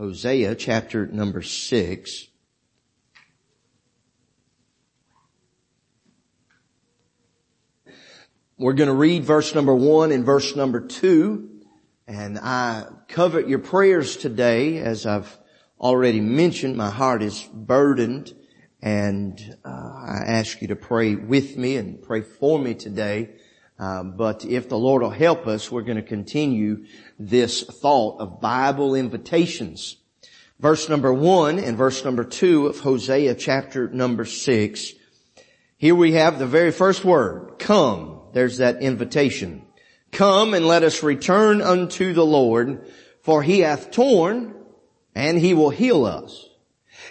Hosea chapter number six. We're going to read verse number one and verse number two. And I covet your prayers today. As I've already mentioned, my heart is burdened and uh, I ask you to pray with me and pray for me today. Um, but if the Lord will help us, we're going to continue this thought of Bible invitations. Verse number one and verse number two of Hosea chapter number six. Here we have the very first word, come. There's that invitation. Come and let us return unto the Lord, for he hath torn and he will heal us.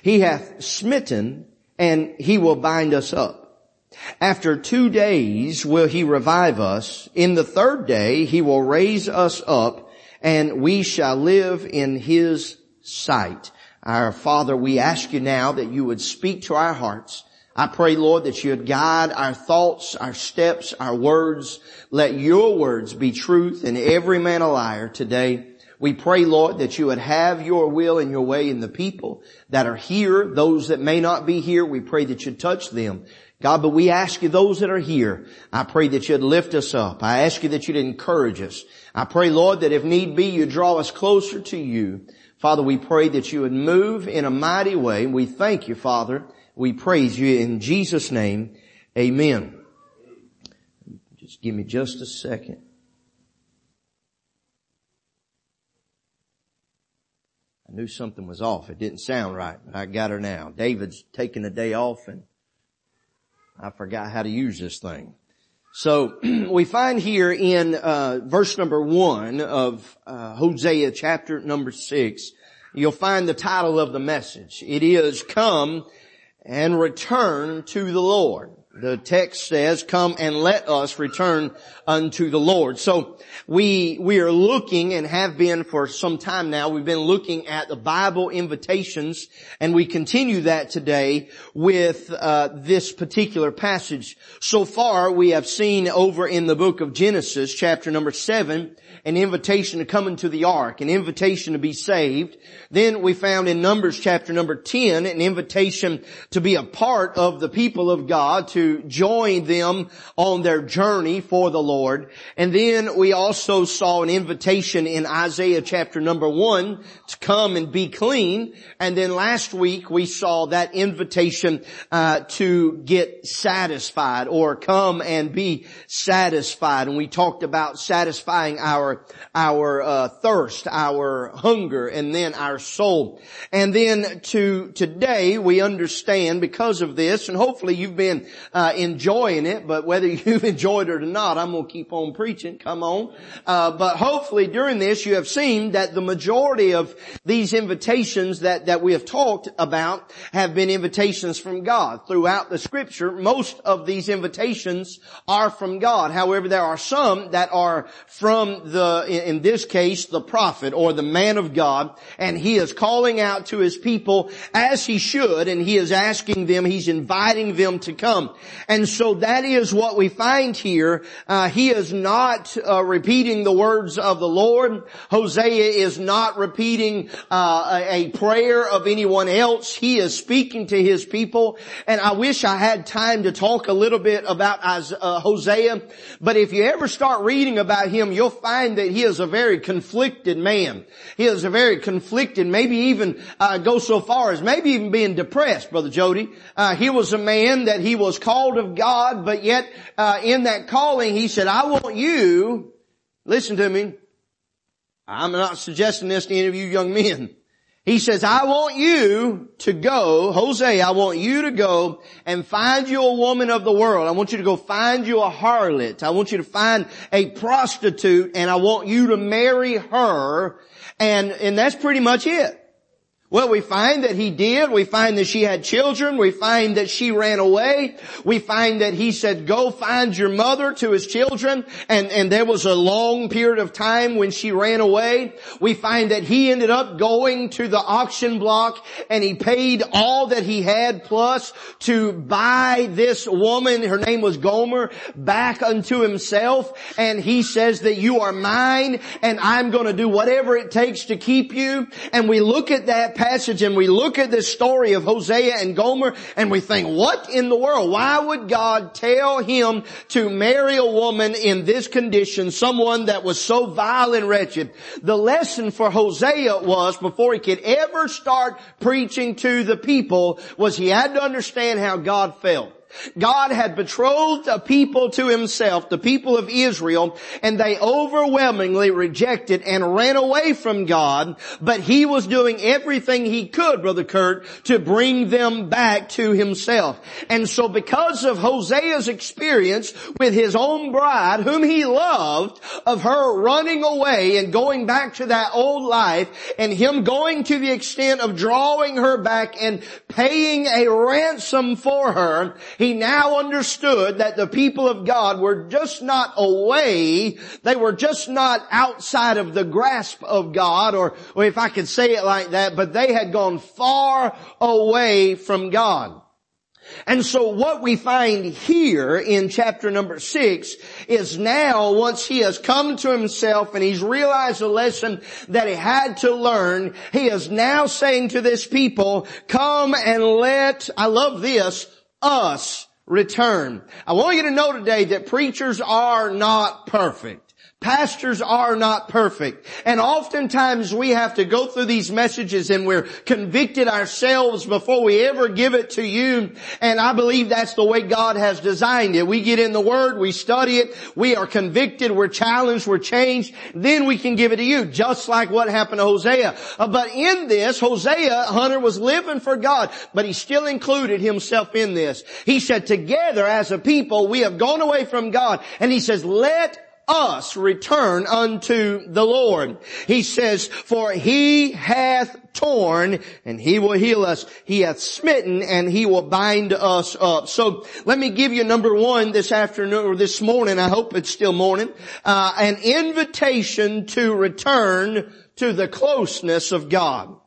He hath smitten and he will bind us up. After two days will he revive us. In the third day he will raise us up and we shall live in his sight. Our Father, we ask you now that you would speak to our hearts. I pray, Lord, that you would guide our thoughts, our steps, our words. Let your words be truth and every man a liar today. We pray, Lord, that you would have your will and your way in the people that are here, those that may not be here. We pray that you touch them. God, but we ask you, those that are here, I pray that you'd lift us up. I ask you that you'd encourage us. I pray, Lord, that if need be, you draw us closer to you. Father, we pray that you would move in a mighty way. We thank you, Father, we praise you in Jesus name. Amen. Just give me just a second. I knew something was off. It didn't sound right, but I got her now. David's taking a day off and I forgot how to use this thing. So we find here in uh, verse number one of uh, Hosea chapter number six, you'll find the title of the message. It is "Come and return to the Lord. The text says, come and let us return unto the Lord. So we, we are looking and have been for some time now, we've been looking at the Bible invitations and we continue that today with uh, this particular passage. So far we have seen over in the book of Genesis chapter number seven, an invitation to come into the ark, an invitation to be saved. Then we found in Numbers chapter number 10, an invitation to be a part of the people of God, to join them on their journey for the Lord. And then we also saw an invitation in Isaiah chapter number 1 to come and be clean. And then last week we saw that invitation uh, to get satisfied or come and be satisfied. And we talked about satisfying our our uh, thirst, our hunger, and then our soul. And then to today we understand because of this, and hopefully you've been uh, enjoying it. But whether you've enjoyed it or not, I'm going to keep on preaching. Come on. Uh, but hopefully during this you have seen that the majority of these invitations that that we have talked about have been invitations from God throughout the Scripture. Most of these invitations are from God. However, there are some that are from the in this case, the prophet or the man of God, and he is calling out to his people as he should, and he is asking them, he's inviting them to come. And so that is what we find here. Uh, he is not uh, repeating the words of the Lord. Hosea is not repeating uh, a, prayer of anyone else. He is speaking to his people, and I wish I had time to talk a little bit about uh, Hosea, but if you ever start reading about him, you'll find that he is a very conflicted man. He is a very conflicted, maybe even uh, go so far as maybe even being depressed, Brother Jody. Uh, he was a man that he was called of God, but yet uh, in that calling he said, I want you, listen to me, I'm not suggesting this to any of you young men. He says, I want you to go, Hosea, I want you to go and find you a woman of the world. I want you to go find you a harlot. I want you to find a prostitute and I want you to marry her. And, and that's pretty much it. Well, we find that he did. We find that she had children. We find that she ran away. We find that he said, go find your mother to his children. And, and there was a long period of time when she ran away. We find that he ended up going to the auction block and he paid all that he had plus to buy this woman, her name was Gomer, back unto himself. And he says that you are mine and I'm going to do whatever it takes to keep you. And we look at that passage and we look at this story of Hosea and Gomer and we think, what in the world? Why would God tell him to marry a woman in this condition, someone that was so vile and wretched? The lesson for Hosea was before he could ever start preaching to the people was he had to understand how God felt. God had betrothed a people to himself, the people of Israel, and they overwhelmingly rejected and ran away from God, but he was doing everything he could, Brother Kurt, to bring them back to himself. And so because of Hosea's experience with his own bride, whom he loved, of her running away and going back to that old life, and him going to the extent of drawing her back and paying a ransom for her, he now understood that the people of God were just not away, they were just not outside of the grasp of God, or, or if I could say it like that, but they had gone far away from God. And so what we find here in chapter number six is now once he has come to himself and he's realized a lesson that he had to learn, he is now saying to this people, come and let, I love this, us return. I want you to know today that preachers are not perfect. Pastors are not perfect. And oftentimes we have to go through these messages and we're convicted ourselves before we ever give it to you. And I believe that's the way God has designed it. We get in the Word, we study it, we are convicted, we're challenged, we're changed, then we can give it to you, just like what happened to Hosea. Uh, but in this, Hosea, Hunter, was living for God, but he still included himself in this. He said, together as a people, we have gone away from God. And he says, let us return unto the Lord. He says, for he hath torn and he will heal us. He hath smitten and he will bind us up. So let me give you number one this afternoon or this morning. I hope it's still morning. Uh, an invitation to return to the closeness of God.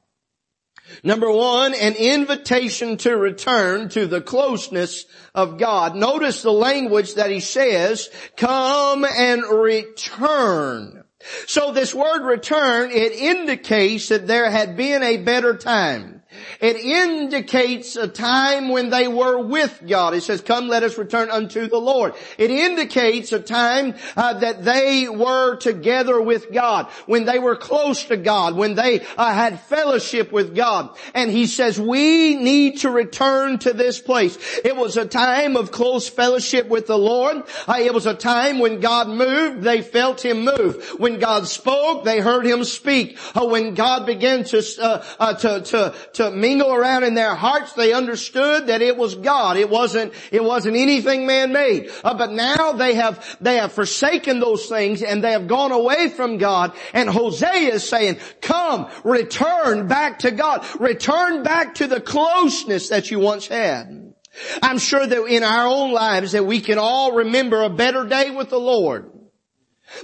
Number one, an invitation to return to the closeness of God. Notice the language that he says, come and return. So this word return, it indicates that there had been a better time. It indicates a time when they were with God. It says, come let us return unto the Lord. It indicates a time uh, that they were together with God, when they were close to God, when they uh, had fellowship with God. And he says, we need to return to this place. It was a time of close fellowship with the Lord. Uh, it was a time when God moved, they felt Him move. When God spoke, they heard Him speak. Uh, when God began to, uh, uh, to, to, to to mingle around in their hearts, they understood that it was God. It wasn't, it wasn't anything man-made. Uh, but now they have, they have forsaken those things and they have gone away from God. And Hosea is saying, come, return back to God. Return back to the closeness that you once had. I'm sure that in our own lives that we can all remember a better day with the Lord.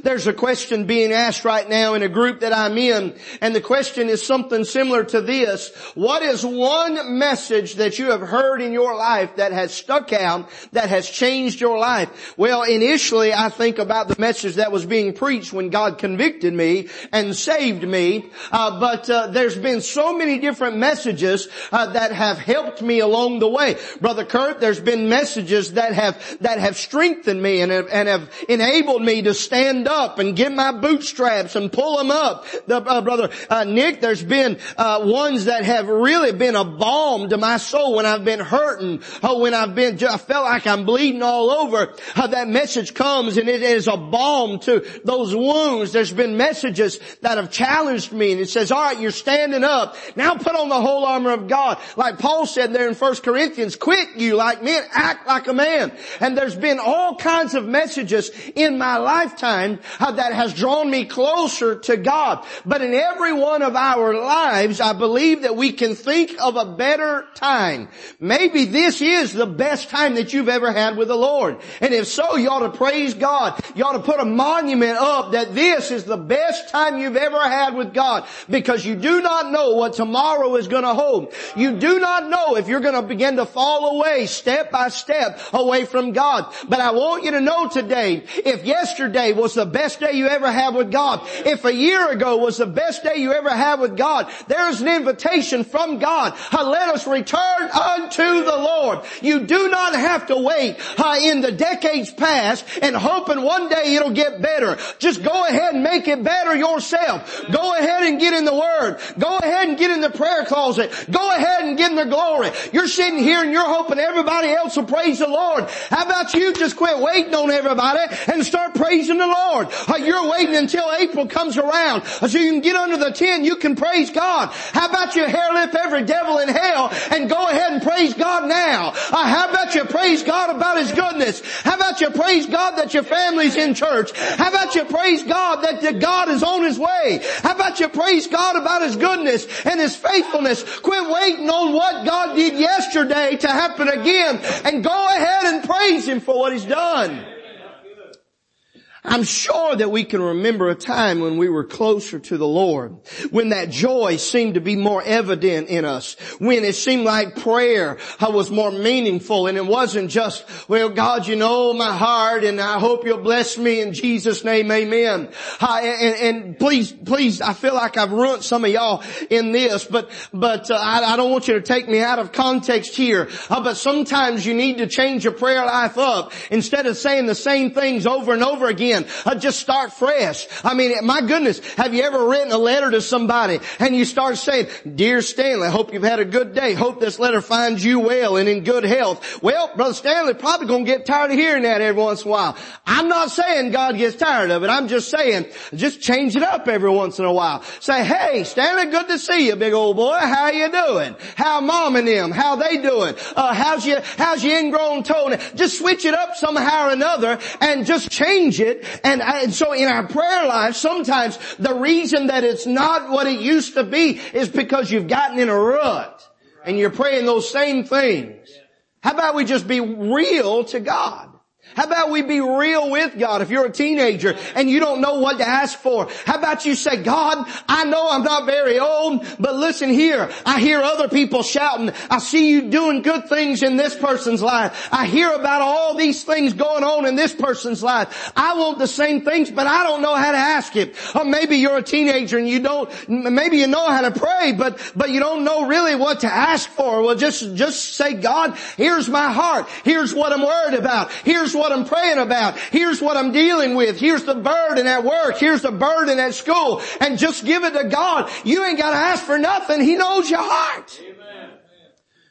There's a question being asked right now in a group that I'm in, and the question is something similar to this. What is one message that you have heard in your life that has stuck out, that has changed your life? Well, initially I think about the message that was being preached when God convicted me and saved me, uh, but uh, there's been so many different messages uh, that have helped me along the way. Brother Kurt, there's been messages that have, that have strengthened me and have, and have enabled me to stand stand up and get my bootstraps and pull them up. The, uh, brother uh, Nick, there's been uh, ones that have really been a balm to my soul when I've been hurting, oh, when I've been, I felt like I'm bleeding all over. Uh, that message comes and it is a balm to those wounds. There's been messages that have challenged me and it says, all right, you're standing up. Now put on the whole armor of God. Like Paul said there in 1 Corinthians, quit you like men, act like a man. And there's been all kinds of messages in my lifetime time uh, that has drawn me closer to God. But in every one of our lives, I believe that we can think of a better time. Maybe this is the best time that you've ever had with the Lord. And if so, you ought to praise God. You ought to put a monument up that this is the best time you've ever had with God because you do not know what tomorrow is going to hold. You do not know if you're going to begin to fall away step by step away from God. But I want you to know today, if yesterday was the best day you ever had with God, if a year ago was the best day you ever had with God, there's an invitation from God. Let us return unto the Lord. You do not have to wait in the decades past and hoping one day it'll get better. Just go ahead and make it better yourself. Go ahead and get in the Word. Go ahead and get in the prayer closet. Go ahead and get in the glory. You're sitting here and you're hoping everybody else will praise the Lord. How about you just quit waiting on everybody and start praising the Lord? Uh, you're waiting until April comes around so you can get under the tent, you can praise God. How about you hair lip every devil in hell and go ahead and praise God now? Uh, how about you praise God about His goodness? How about you praise God that your family's in church? How about you praise God that God is on His way? How about you praise God about His goodness and His faithfulness? Quit waiting on what God did yesterday to happen again and go ahead and praise Him for what He's done. I'm sure that we can remember a time when we were closer to the Lord, when that joy seemed to be more evident in us, when it seemed like prayer was more meaningful and it wasn't just, well God, you know my heart and I hope you'll bless me in Jesus name, amen. And, and, please, please, I feel like I've ruined some of y'all in this, but, but uh, I, I, don't want you to take me out of context here, uh, but sometimes you need to change your prayer life up instead of saying the same things over and over again again. Uh, just start fresh. I mean, my goodness, have you ever written a letter to somebody and you start saying, Dear Stanley, I hope you've had a good day. Hope this letter finds you well and in good health. Well, Brother Stanley probably gonna get tired of hearing that every once in a while. I'm not saying God gets tired of it. I'm just saying, just change it up every once in a while. Say, hey, Stanley, good to see you, big old boy. How you doing? How mom and them? How they doing? Uh, how's your, how's your ingrown toe? Just switch it up somehow or another and just change it and, uh, and so in our prayer life, sometimes the reason that it's not what it used to be is because you've gotten in a rut and you're praying those same things. How about we just be real to God? How about we be real with God if you're a teenager and you don't know what to ask for? How about you say, God, I know I'm not very old, but listen here. I hear other people shouting. I see you doing good things in this person's life. I hear about all these things going on in this person's life. I want the same things, but I don't know how to ask it. Or maybe you're a teenager and you don't, maybe you know how to pray, but, but you don't know really what to ask for. Well, just, just say, God, here's my heart. Here's what I'm worried about. Here's what I'm praying about. Here's what I'm dealing with. Here's the burden at work. Here's the burden at school. And just give it to God. You ain't got to ask for nothing. He knows your heart.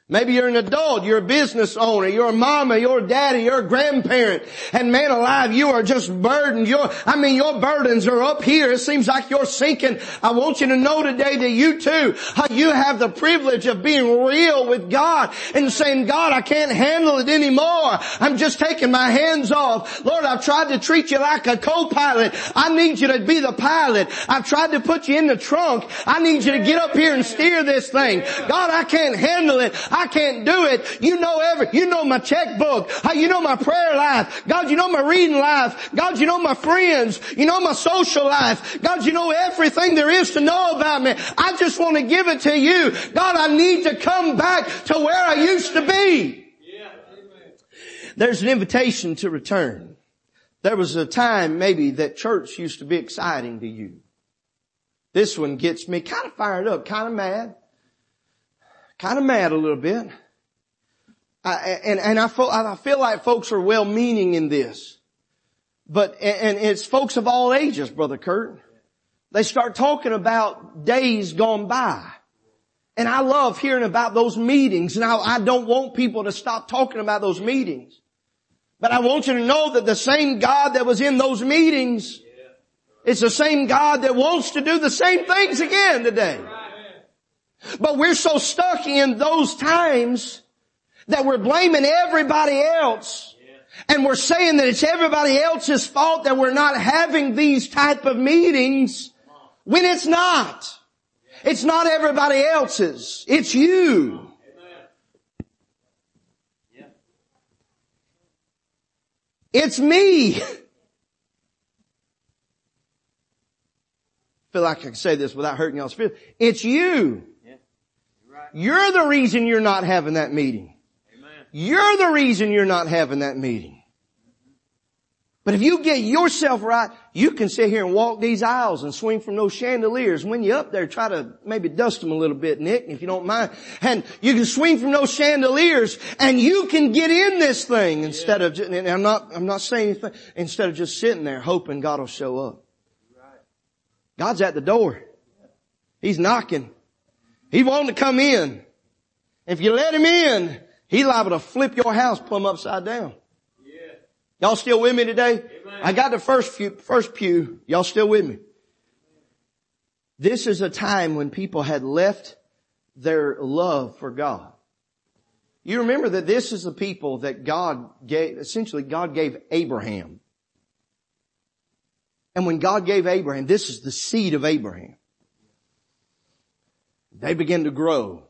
Maybe you're an adult, you're a business owner, you're a mama, you're a daddy, you're a grandparent, and man alive, you are just burdened. Your, I mean, your burdens are up here. It seems like you're sinking. I want you to know today that you too, uh, you have the privilege of being real with God and saying, God, I can't handle it anymore. I'm just taking my hands off. Lord, I've tried to treat you like a co-pilot. I need you to be the pilot. I've tried to put you in the trunk. I need you to get up here and steer this thing. God, I can't handle it. Can't do it. You know every, you know my checkbook. You know my prayer life. God, you know my reading life. God, you know my friends. You know my social life. God, you know everything there is to know about me. I just want to give it to you. God, I need to come back to where I used to be. There's an invitation to return. There was a time maybe that church used to be exciting to you. This one gets me kind of fired up, kind of mad kind of mad a little bit. I, and, and I feel, I feel like folks are well meaning in this. But, and it's folks of all ages, Brother Kurt. They start talking about days gone by. And I love hearing about those meetings. Now I don't want people to stop talking about those meetings. But I want you to know that the same God that was in those meetings is the same God that wants to do the same things again today. But we're so stuck in those times that we're blaming everybody else And we're saying that it's everybody else's fault that we're not having these type of meetings when it's not. It's not everybody else's. It's you. It's me. feel like I can say this without hurting y'all's feelings. It's you. You're the reason you're not having that meeting. You're the reason you're not having that meeting. But if you get yourself right, you can sit here and walk these aisles and swing from those chandeliers. When you're up there, try to maybe dust them a little bit, Nick, if you don't mind. And you can swing from those chandeliers and you can get in this thing instead of, and I'm not, I'm not saying anything, instead of just sitting there hoping God will show up. God's at the door. He's knocking. He's wanting to come in. If you let him in, he liable to flip your house plumb upside down. Yeah. Y'all still with me today? Amen. I got the first pew, first pew. Y'all still with me? This is a time when people had left their love for God. You remember that this is the people that God gave, essentially God gave Abraham. And when God gave Abraham, this is the seed of Abraham. They began to grow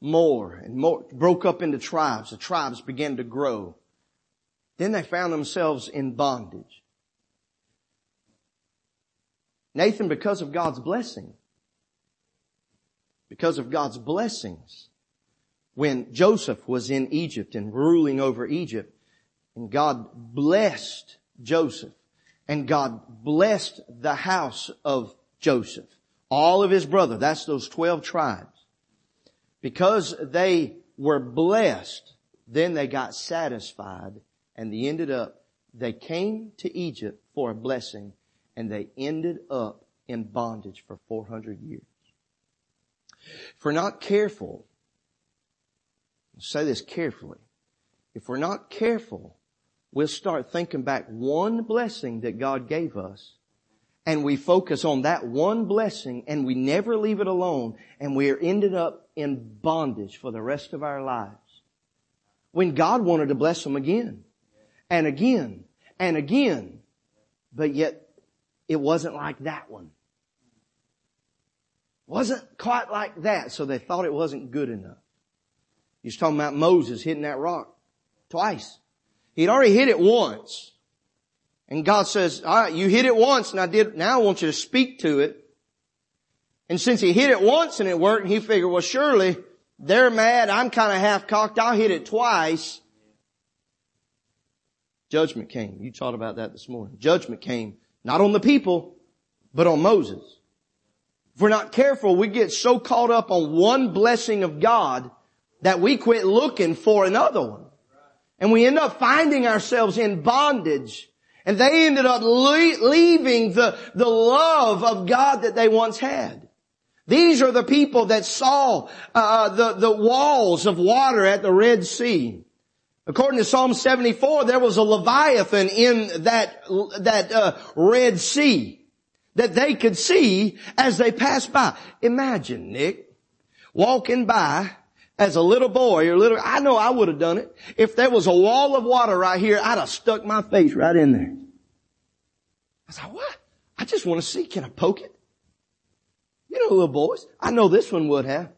more and more, broke up into tribes. The tribes began to grow. Then they found themselves in bondage. Nathan, because of God's blessing, because of God's blessings, when Joseph was in Egypt and ruling over Egypt, and God blessed Joseph, and God blessed the house of Joseph. All of his brother, that's those 12 tribes. Because they were blessed, then they got satisfied and they ended up, they came to Egypt for a blessing and they ended up in bondage for 400 years. If we're not careful, say this carefully, if we're not careful, we'll start thinking back one blessing that God gave us and we focus on that one blessing and we never leave it alone and we are ended up in bondage for the rest of our lives. When God wanted to bless them again and again and again, but yet it wasn't like that one. Wasn't quite like that, so they thought it wasn't good enough. He's talking about Moses hitting that rock twice. He'd already hit it once. And God says, all right, you hit it once and I did, now I want you to speak to it. And since he hit it once and it worked, he figured, well surely they're mad, I'm kind of half cocked, I'll hit it twice. Judgment came. You taught about that this morning. Judgment came, not on the people, but on Moses. If we're not careful, we get so caught up on one blessing of God that we quit looking for another one. And we end up finding ourselves in bondage. And they ended up le- leaving the, the love of God that they once had. These are the people that saw uh, the, the walls of water at the Red Sea. According to Psalm 74, there was a Leviathan in that, that uh, Red Sea that they could see as they passed by. Imagine, Nick, walking by as a little boy or little, I know I would have done it. If there was a wall of water right here, I'd have stuck my face right in there. I said, what? I just want to see, can I poke it? You know little boys. I know this one would have.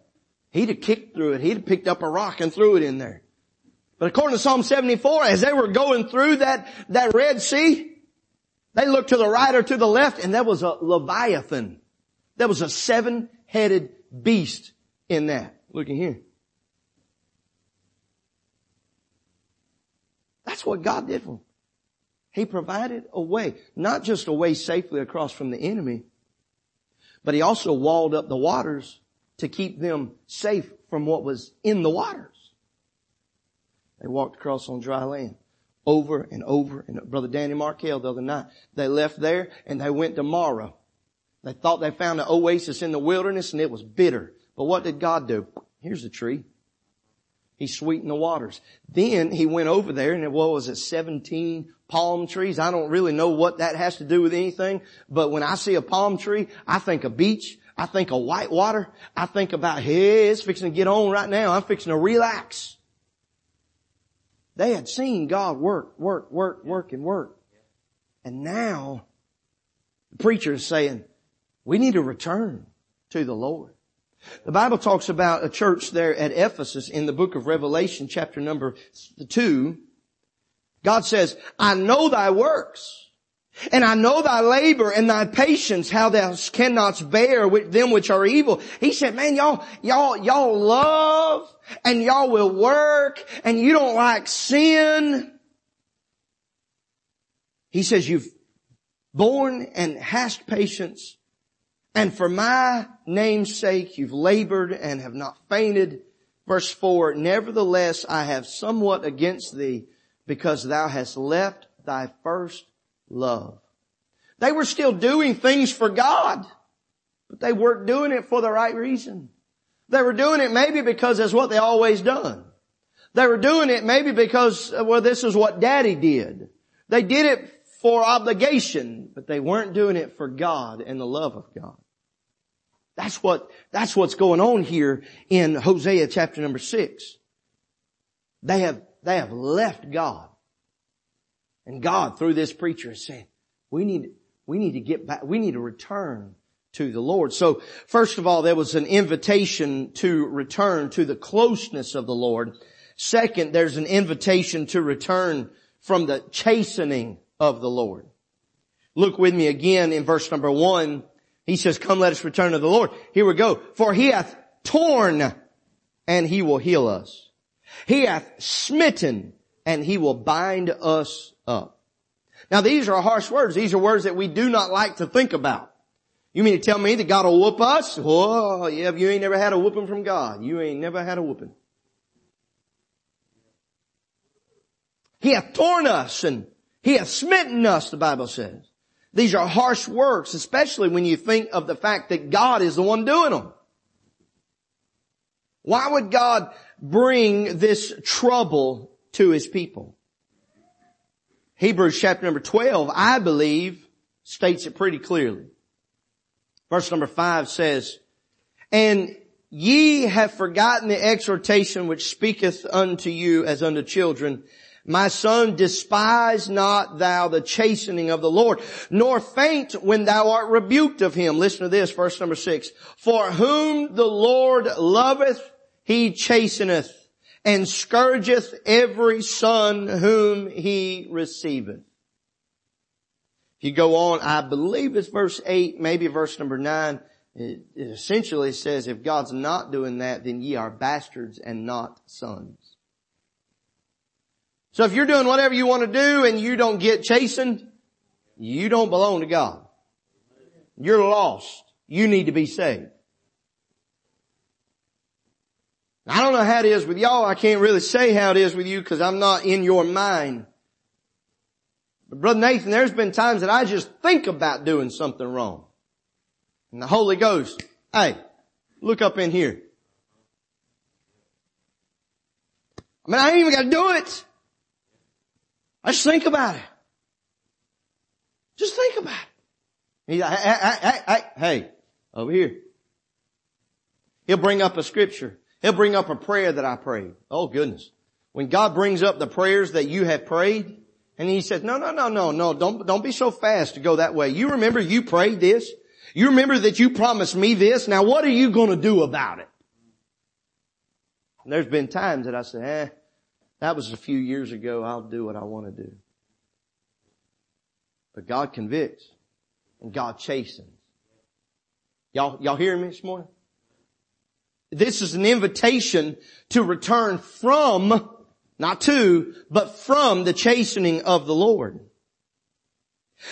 He'd have kicked through it. He'd have picked up a rock and threw it in there. But according to Psalm 74, as they were going through that, that Red Sea, they looked to the right or to the left and there was a Leviathan. There was a seven-headed beast in that. Looking here. That's what God did for them. He provided a way, not just a way safely across from the enemy, but he also walled up the waters to keep them safe from what was in the waters. They walked across on dry land over and over. And Brother Danny Markell the other night, they left there and they went to Marah. They thought they found an oasis in the wilderness and it was bitter. But what did God do? Here's a tree. He sweetened the waters. Then he went over there and what was it, 17 palm trees? I don't really know what that has to do with anything, but when I see a palm tree, I think a beach. I think of white water. I think about, hey, it's fixing to get on right now. I'm fixing to relax. They had seen God work, work, work, work, and work. And now the preacher is saying, we need to return to the Lord. The Bible talks about a church there at Ephesus in the book of Revelation chapter number two. God says, I know thy works and I know thy labor and thy patience, how thou cannot bear with them which are evil. He said, man, y'all, y'all, y'all love and y'all will work and you don't like sin. He says, you've borne and hast patience and for my name's sake you've labored and have not fainted. Verse four, nevertheless I have somewhat against thee because thou hast left thy first love. They were still doing things for God, but they weren't doing it for the right reason. They were doing it maybe because that's what they always done. They were doing it maybe because, uh, well, this is what daddy did. They did it for obligation, but they weren't doing it for God and the love of God. That's what, that's what's going on here in Hosea chapter number six. They have, they have left God. And God through this preacher is saying, we need, we need to get back, we need to return to the Lord. So first of all, there was an invitation to return to the closeness of the Lord. Second, there's an invitation to return from the chastening of the Lord. Look with me again in verse number one. He says, come let us return to the Lord. Here we go. For he hath torn and he will heal us. He hath smitten and he will bind us up. Now these are harsh words. These are words that we do not like to think about. You mean to tell me that God will whoop us? Oh, yeah, you ain't never had a whooping from God. You ain't never had a whooping. He hath torn us and he hath smitten us, the Bible says. These are harsh words, especially when you think of the fact that God is the one doing them. Why would God bring this trouble to his people? Hebrews chapter number 12, I believe, states it pretty clearly. Verse number 5 says, And ye have forgotten the exhortation which speaketh unto you as unto children, my son, despise not thou the chastening of the Lord, nor faint when thou art rebuked of him. Listen to this, verse number six. For whom the Lord loveth, he chasteneth, and scourgeth every son whom he receiveth. If you go on, I believe it's verse eight, maybe verse number nine, it, essentially says, if God's not doing that, then ye are bastards and not sons. So if you're doing whatever you want to do and you don't get chastened, you don't belong to God. You're lost. You need to be saved. I don't know how it is with y'all. I can't really say how it is with you because I'm not in your mind. But Brother Nathan, there's been times that I just think about doing something wrong. And the Holy Ghost, hey, look up in here. I mean, I ain't even got to do it. I just think about it. Just think about it. He's like, hey, hey, hey, hey, over here. He'll bring up a scripture. He'll bring up a prayer that I prayed. Oh goodness. When God brings up the prayers that you have prayed, and he says, no, no, no, no, no, don't, don't be so fast to go that way. You remember you prayed this? You remember that you promised me this? Now what are you going to do about it? And there's been times that I said, eh, that was a few years ago. I'll do what I want to do. But God convicts and God chastens. Y'all, y'all hearing me this morning? This is an invitation to return from, not to, but from the chastening of the Lord.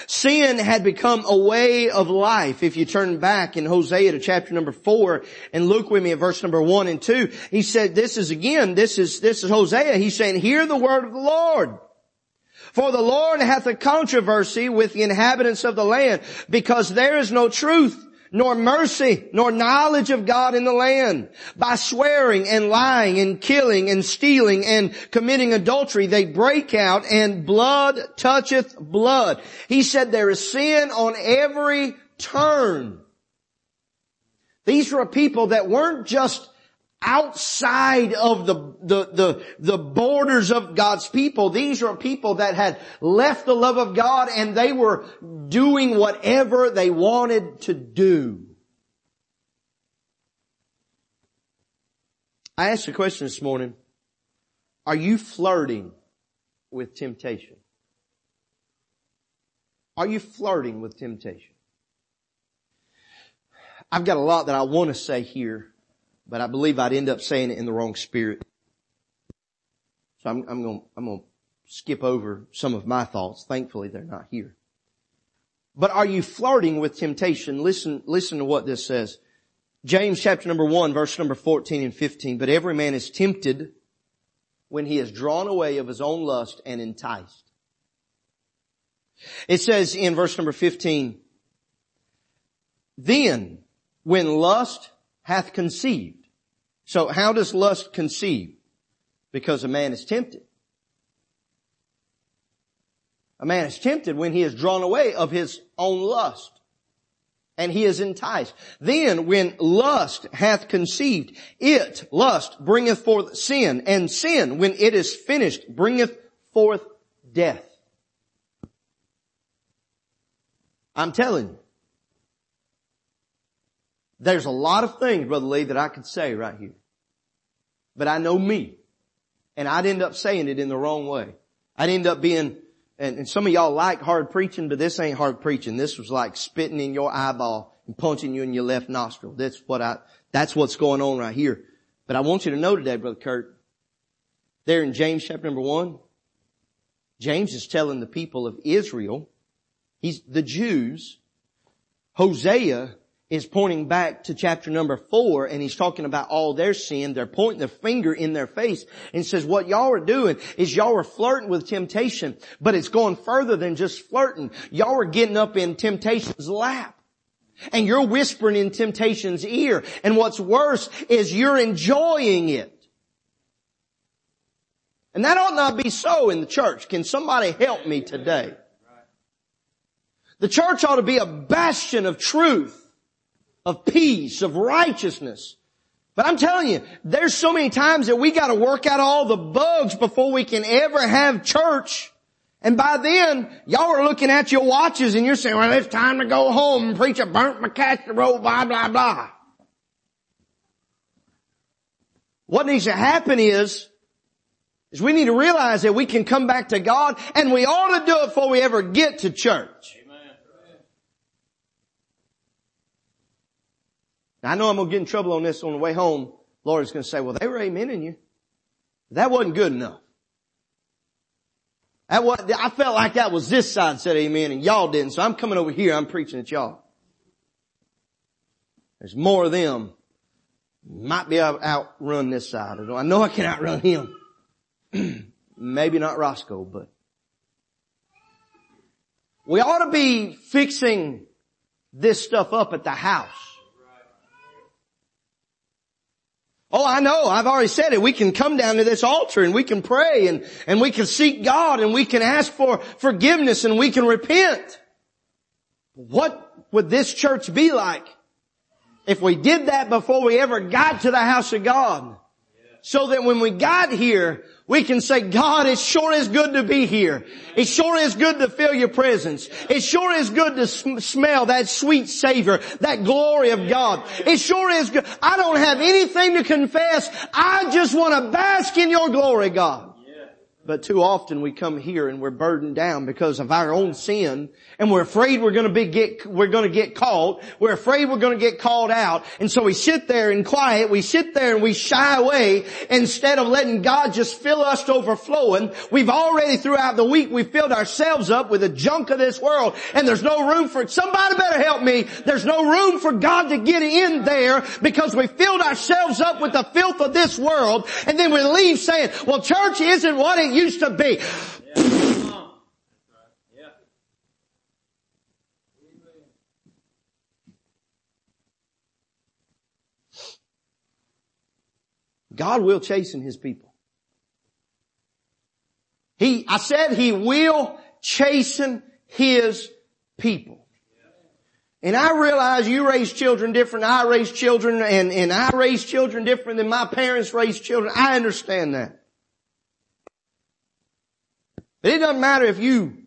Sin had become a way of life. If you turn back in Hosea to chapter number four and look with me at verse number one and two, he said, this is again, this is, this is Hosea. He's saying, hear the word of the Lord. For the Lord hath a controversy with the inhabitants of the land because there is no truth nor mercy, nor knowledge of God in the land. By swearing and lying and killing and stealing and committing adultery, they break out and blood toucheth blood. He said there is sin on every turn. These were people that weren't just outside of the, the, the, the borders of God's people. These are people that had left the love of God and they were doing whatever they wanted to do. I asked a question this morning. Are you flirting with temptation? Are you flirting with temptation? I've got a lot that I want to say here, but I believe I'd end up saying it in the wrong spirit. So I'm, I'm going, I'm going to skip over some of my thoughts. Thankfully they're not here. But are you flirting with temptation? Listen, listen to what this says. James chapter number one, verse number 14 and 15. But every man is tempted when he is drawn away of his own lust and enticed. It says in verse number 15, then when lust hath conceived. So how does lust conceive? Because a man is tempted. A man is tempted when he is drawn away of his own lust. And he is enticed. Then when lust hath conceived, it, lust, bringeth forth sin. And sin, when it is finished, bringeth forth death. I'm telling you. There's a lot of things, Brother Lee, that I could say right here. But I know me. And I'd end up saying it in the wrong way. I'd end up being, and, and some of y'all like hard preaching, but this ain't hard preaching. This was like spitting in your eyeball and punching you in your left nostril. That's what I, that's what's going on right here. But I want you to know today, Brother Kurt, there in James chapter number one, James is telling the people of Israel, he's the Jews, Hosea is pointing back to chapter number four and he's talking about all their sin. They're pointing their finger in their face and says what y'all are doing is y'all are flirting with temptation, but it's going further than just flirting. Y'all are getting up in temptation's lap. And you're whispering in temptation's ear. And what's worse is you're enjoying it. And that ought not be so in the church. Can somebody help me today? The church ought to be a bastion of truth of peace, of righteousness. But I'm telling you, there's so many times that we gotta work out all the bugs before we can ever have church. And by then, y'all are looking at your watches and you're saying, well, it's time to go home and preach a burnt my casserole, blah, blah, blah. What needs to happen is, is we need to realize that we can come back to God and we ought to do it before we ever get to church. Now I know I'm going to get in trouble on this on the way home. Lord's going to say, well, they were amening you. That wasn't good enough. That was, I felt like that was this side said amen and y'all didn't. So I'm coming over here. I'm preaching at y'all. There's more of them. Might be able to outrun this side. I know I can outrun him. Maybe not Roscoe, but we ought to be fixing this stuff up at the house. Oh, I know. I've already said it. We can come down to this altar and we can pray and, and we can seek God and we can ask for forgiveness and we can repent. What would this church be like if we did that before we ever got to the house of God? So that when we got here, we can say, God, it sure is good to be here. It sure is good to feel your presence. It sure is good to sm- smell that sweet savor, that glory of God. It sure is good. I don't have anything to confess. I just want to bask in your glory, God. But too often we come here and we're burdened down because of our own sin and we're afraid we're gonna be get, we're gonna get caught. We're afraid we're gonna get called out. And so we sit there in quiet, we sit there and we shy away instead of letting God just fill us to overflowing. We've already throughout the week we filled ourselves up with the junk of this world and there's no room for, somebody better help me. There's no room for God to get in there because we filled ourselves up with the filth of this world and then we leave saying, well church isn't what it used to be. God will chasten His people. He, I said He will chasten His people. And I realize you raise children different, I raise children, and, and I raise children different than my parents raised children. I understand that. But it doesn't matter if you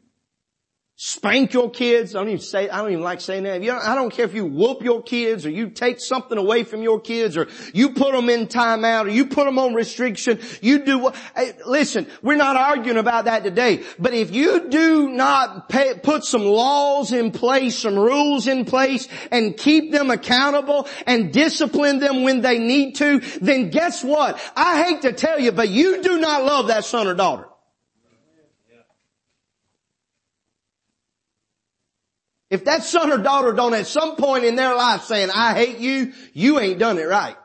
spank your kids. I don't even say, I don't even like saying that. Don't, I don't care if you whoop your kids or you take something away from your kids or you put them in timeout or you put them on restriction. You do what, hey, listen, we're not arguing about that today. But if you do not pay, put some laws in place, some rules in place and keep them accountable and discipline them when they need to, then guess what? I hate to tell you, but you do not love that son or daughter. If that son or daughter don't at some point in their life saying, I hate you, you ain't done it right.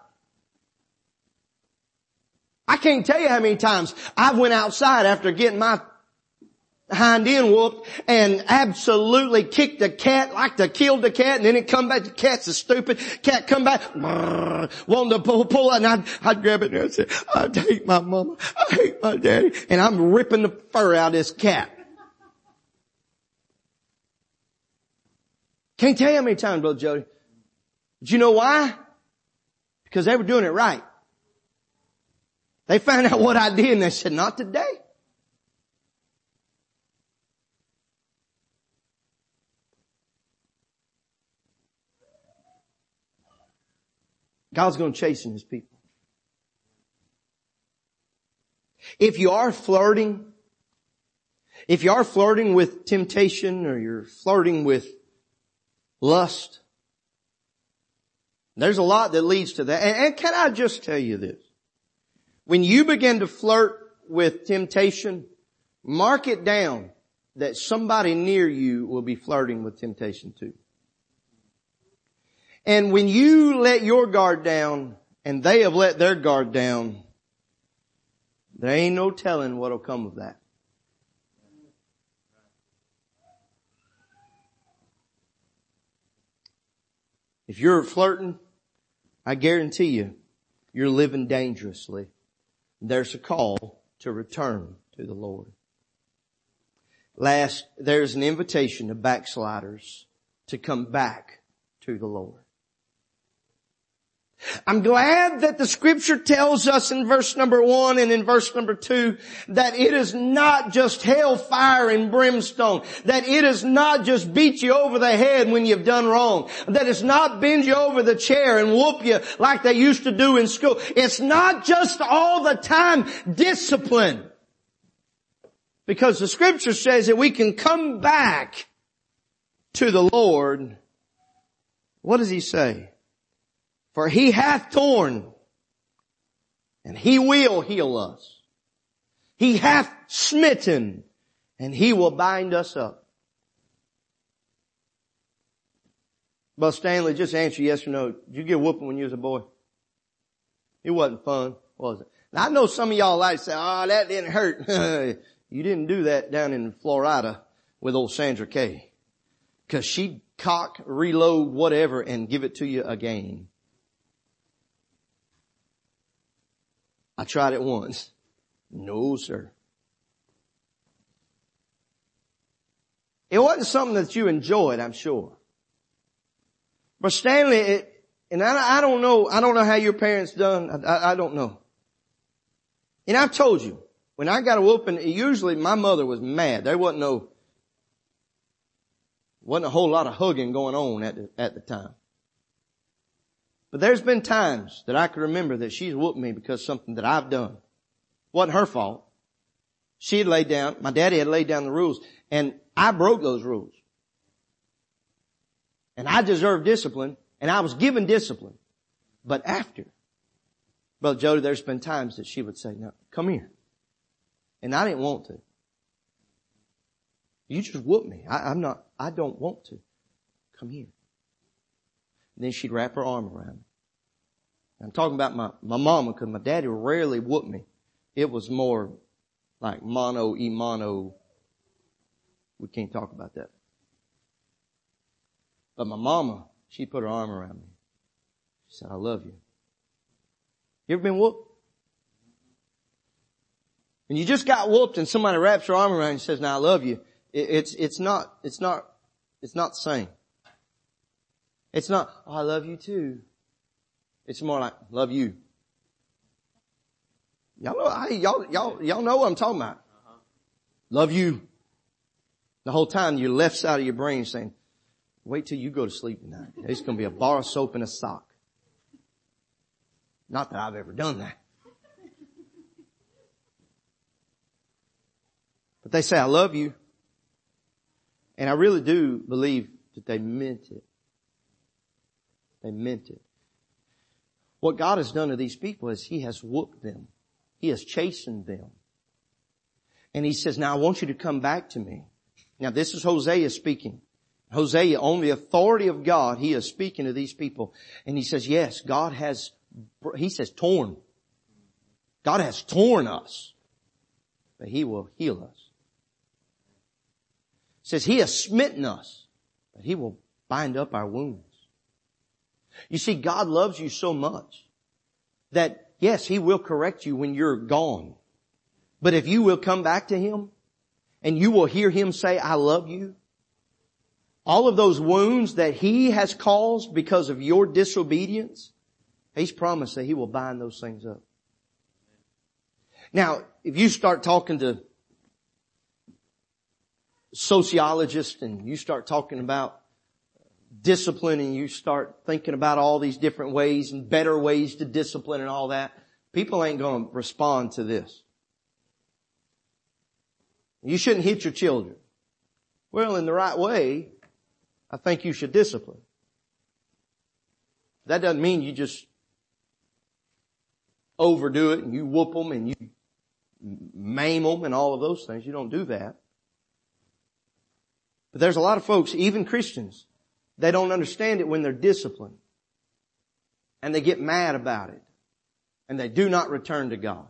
I can't tell you how many times I've went outside after getting my hind end whooped and absolutely kicked the cat like to kill the cat and then it come back, the cat's a stupid, cat come back, brrr, wanting to pull, pull and I'd, I'd grab it and I'd say, I hate my mama, I hate my daddy, and I'm ripping the fur out of this cat. Can't tell you how many times, Brother Jody. Did you know why? Because they were doing it right. They found out what I did and they said, not today. God's going to chasten his people. If you are flirting, if you are flirting with temptation or you're flirting with lust. There's a lot that leads to that. And, and can I just tell you this? When you begin to flirt with temptation, mark it down that somebody near you will be flirting with temptation too. And when you let your guard down and they have let their guard down, there ain't no telling what'll come of that. If you're flirting, I guarantee you, you're living dangerously. There's a call to return to the Lord. Last, there's an invitation to backsliders to come back to the Lord. I'm glad that the scripture tells us in verse number one and in verse number two that it is not just hellfire and brimstone, that it is not just beat you over the head when you've done wrong, that it's not bend you over the chair and whoop you like they used to do in school. It's not just all the time discipline. Because the scripture says that we can come back to the Lord. What does he say? For he hath torn and he will heal us. He hath smitten and he will bind us up. Well, Stanley, just answer yes or no. Did you get whooping when you was a boy? It wasn't fun, was it? Now I know some of y'all like to say, oh, that didn't hurt. you didn't do that down in Florida with old Sandra Kay. Cause she'd cock, reload, whatever, and give it to you again. I tried it once. No, sir. It wasn't something that you enjoyed, I'm sure. But Stanley, it, and I, I, don't know, I don't know how your parents done, I, I, don't know. And I've told you, when I got a whooping, usually my mother was mad. There wasn't no, wasn't a whole lot of hugging going on at the, at the time. But there's been times that I can remember that she's whooped me because something that I've done. Wasn't her fault. She had laid down, my daddy had laid down the rules and I broke those rules. And I deserved discipline and I was given discipline. But after, Brother Jody, there's been times that she would say, no, come here. And I didn't want to. You just whoop me. I, I'm not, I don't want to. Come here. And then she'd wrap her arm around me. I'm talking about my, my mama because my daddy rarely whooped me. It was more like mono e mono. We can't talk about that. But my mama, she put her arm around me. She said, I love you. You ever been whooped? When you just got whooped and somebody wraps your arm around you and says, now I love you, it, it's, it's not, it's not, it's not the same. It's not, oh, I love you too. It's more like, love you. Y'all know, hey, y'all, y'all, y'all know what I'm talking about. Uh-huh. Love you. The whole time your left side of your brain is saying, wait till you go to sleep tonight. It's going to be a bar of soap and a sock. Not that I've ever done that. But they say, I love you. And I really do believe that they meant it. They meant it. What God has done to these people is He has whooped them. He has chastened them. And He says, now I want you to come back to me. Now this is Hosea speaking. Hosea, on the authority of God, he is speaking to these people. And he says, yes, God has, he says torn. God has torn us, but he will heal us. He says he has smitten us, but he will bind up our wounds. You see, God loves you so much that yes, he will correct you when you're gone. But if you will come back to him and you will hear him say, I love you, all of those wounds that he has caused because of your disobedience, he's promised that he will bind those things up. Now, if you start talking to sociologists and you start talking about discipline and you start thinking about all these different ways and better ways to discipline and all that, people ain't going to respond to this. You shouldn't hit your children. Well, in the right way, I think you should discipline. That doesn't mean you just overdo it and you whoop them and you maim them and all of those things. You don't do that. But there's a lot of folks, even Christians, they don't understand it when they're disciplined. And they get mad about it. And they do not return to God.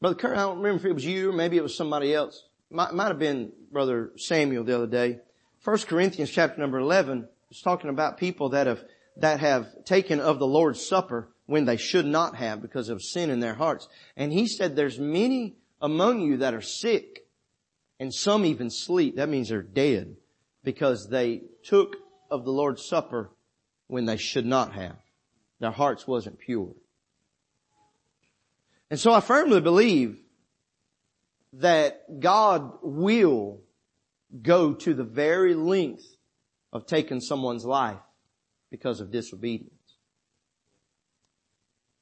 Brother Kurt, I don't remember if it was you or maybe it was somebody else might, might have been Brother Samuel the other day. First Corinthians chapter number 11 is talking about people that have, that have taken of the Lord's Supper when they should not have because of sin in their hearts. And he said there's many among you that are sick and some even sleep. That means they're dead because they took of the Lord's Supper when they should not have. Their hearts wasn't pure. And so I firmly believe that God will go to the very length of taking someone's life because of disobedience.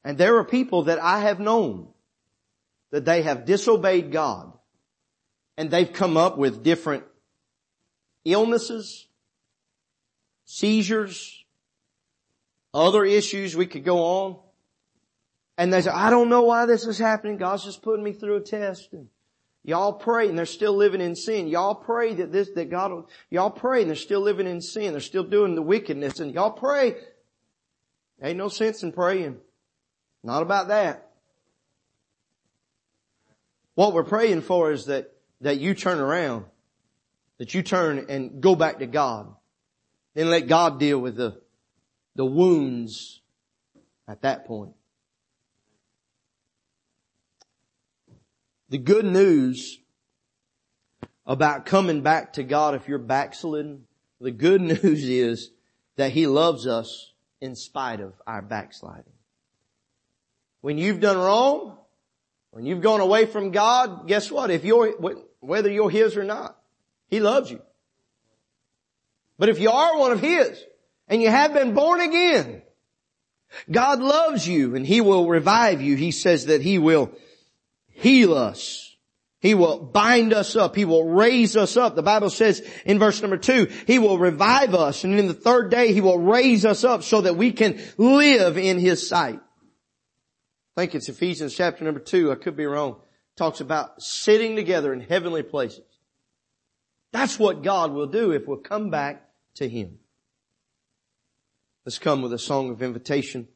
And there are people that I have known that they have disobeyed God and they've come up with different illnesses, seizures, other issues we could go on. And they say, I don't know why this is happening. God's just putting me through a test. And Y'all pray and they're still living in sin. Y'all pray that this, that God will, y'all pray and they're still living in sin. They're still doing the wickedness and y'all pray. Ain't no sense in praying. Not about that. What we're praying for is that, that you turn around. That you turn and go back to God. Then let God deal with the, the wounds at that point. The good news about coming back to God if you're backslidden, the good news is that He loves us in spite of our backsliding. When you've done wrong, when you've gone away from God, guess what? If you're, whether you're His or not, He loves you. But if you are one of His, and you have been born again, God loves you and He will revive you. He says that He will heal us. He will bind us up. He will raise us up. The Bible says in verse number two, He will revive us and in the third day He will raise us up so that we can live in His sight. I think it's Ephesians chapter number two. I could be wrong. Talks about sitting together in heavenly places. That's what God will do if we'll come back to Him. Let's come with a song of invitation.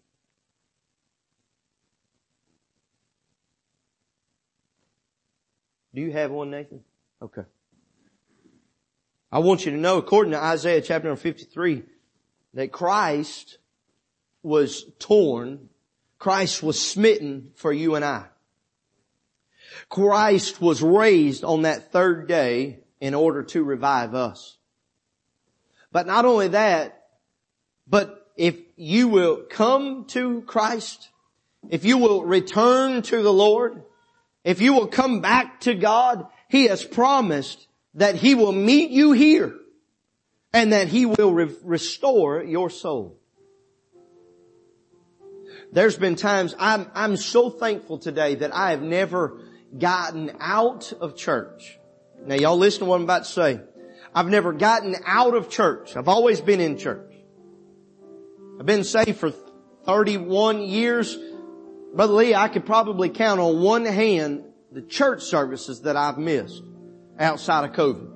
Do you have one, Nathan? Okay. I want you to know, according to Isaiah chapter 53, that Christ was torn, Christ was smitten for you and I. Christ was raised on that third day in order to revive us. But not only that, but if you will come to Christ, if you will return to the Lord, if you will come back to God, He has promised that He will meet you here and that He will re- restore your soul. There's been times I'm, I'm so thankful today that I have never gotten out of church. Now y'all listen to what I'm about to say. I've never gotten out of church. I've always been in church. I've been saved for 31 years. Brother Lee, I could probably count on one hand the church services that I've missed outside of COVID.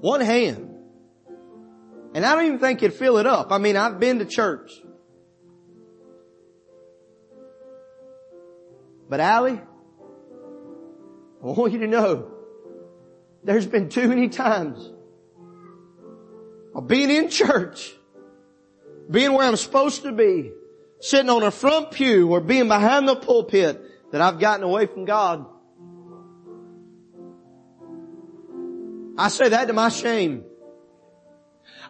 One hand. And I don't even think you'd fill it up. I mean, I've been to church. But Allie, I want you to know, there's been too many times of being in church, being where I'm supposed to be, sitting on a front pew or being behind the pulpit that I've gotten away from God. I say that to my shame.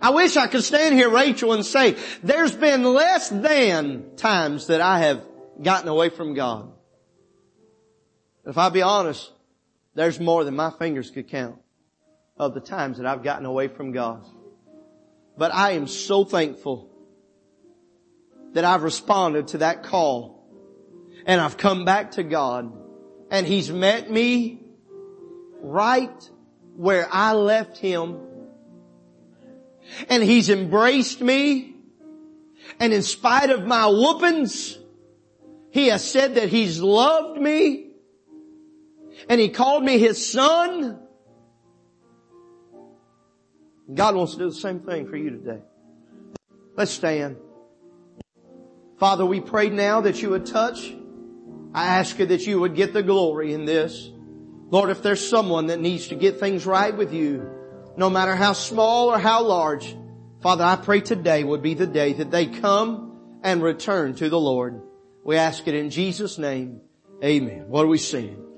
I wish I could stand here, Rachel, and say, there's been less than times that I have gotten away from God. If I be honest, there's more than my fingers could count of the times that I've gotten away from God. But I am so thankful that I've responded to that call and I've come back to God and He's met me right where I left Him. And He's embraced me. And in spite of my whoopings, He has said that He's loved me and He called me His son. God wants to do the same thing for you today. Let's stand. Father, we pray now that you would touch. I ask you that you would get the glory in this. Lord, if there's someone that needs to get things right with you, no matter how small or how large, Father, I pray today would be the day that they come and return to the Lord. We ask it in Jesus' name. Amen. What are we seeing?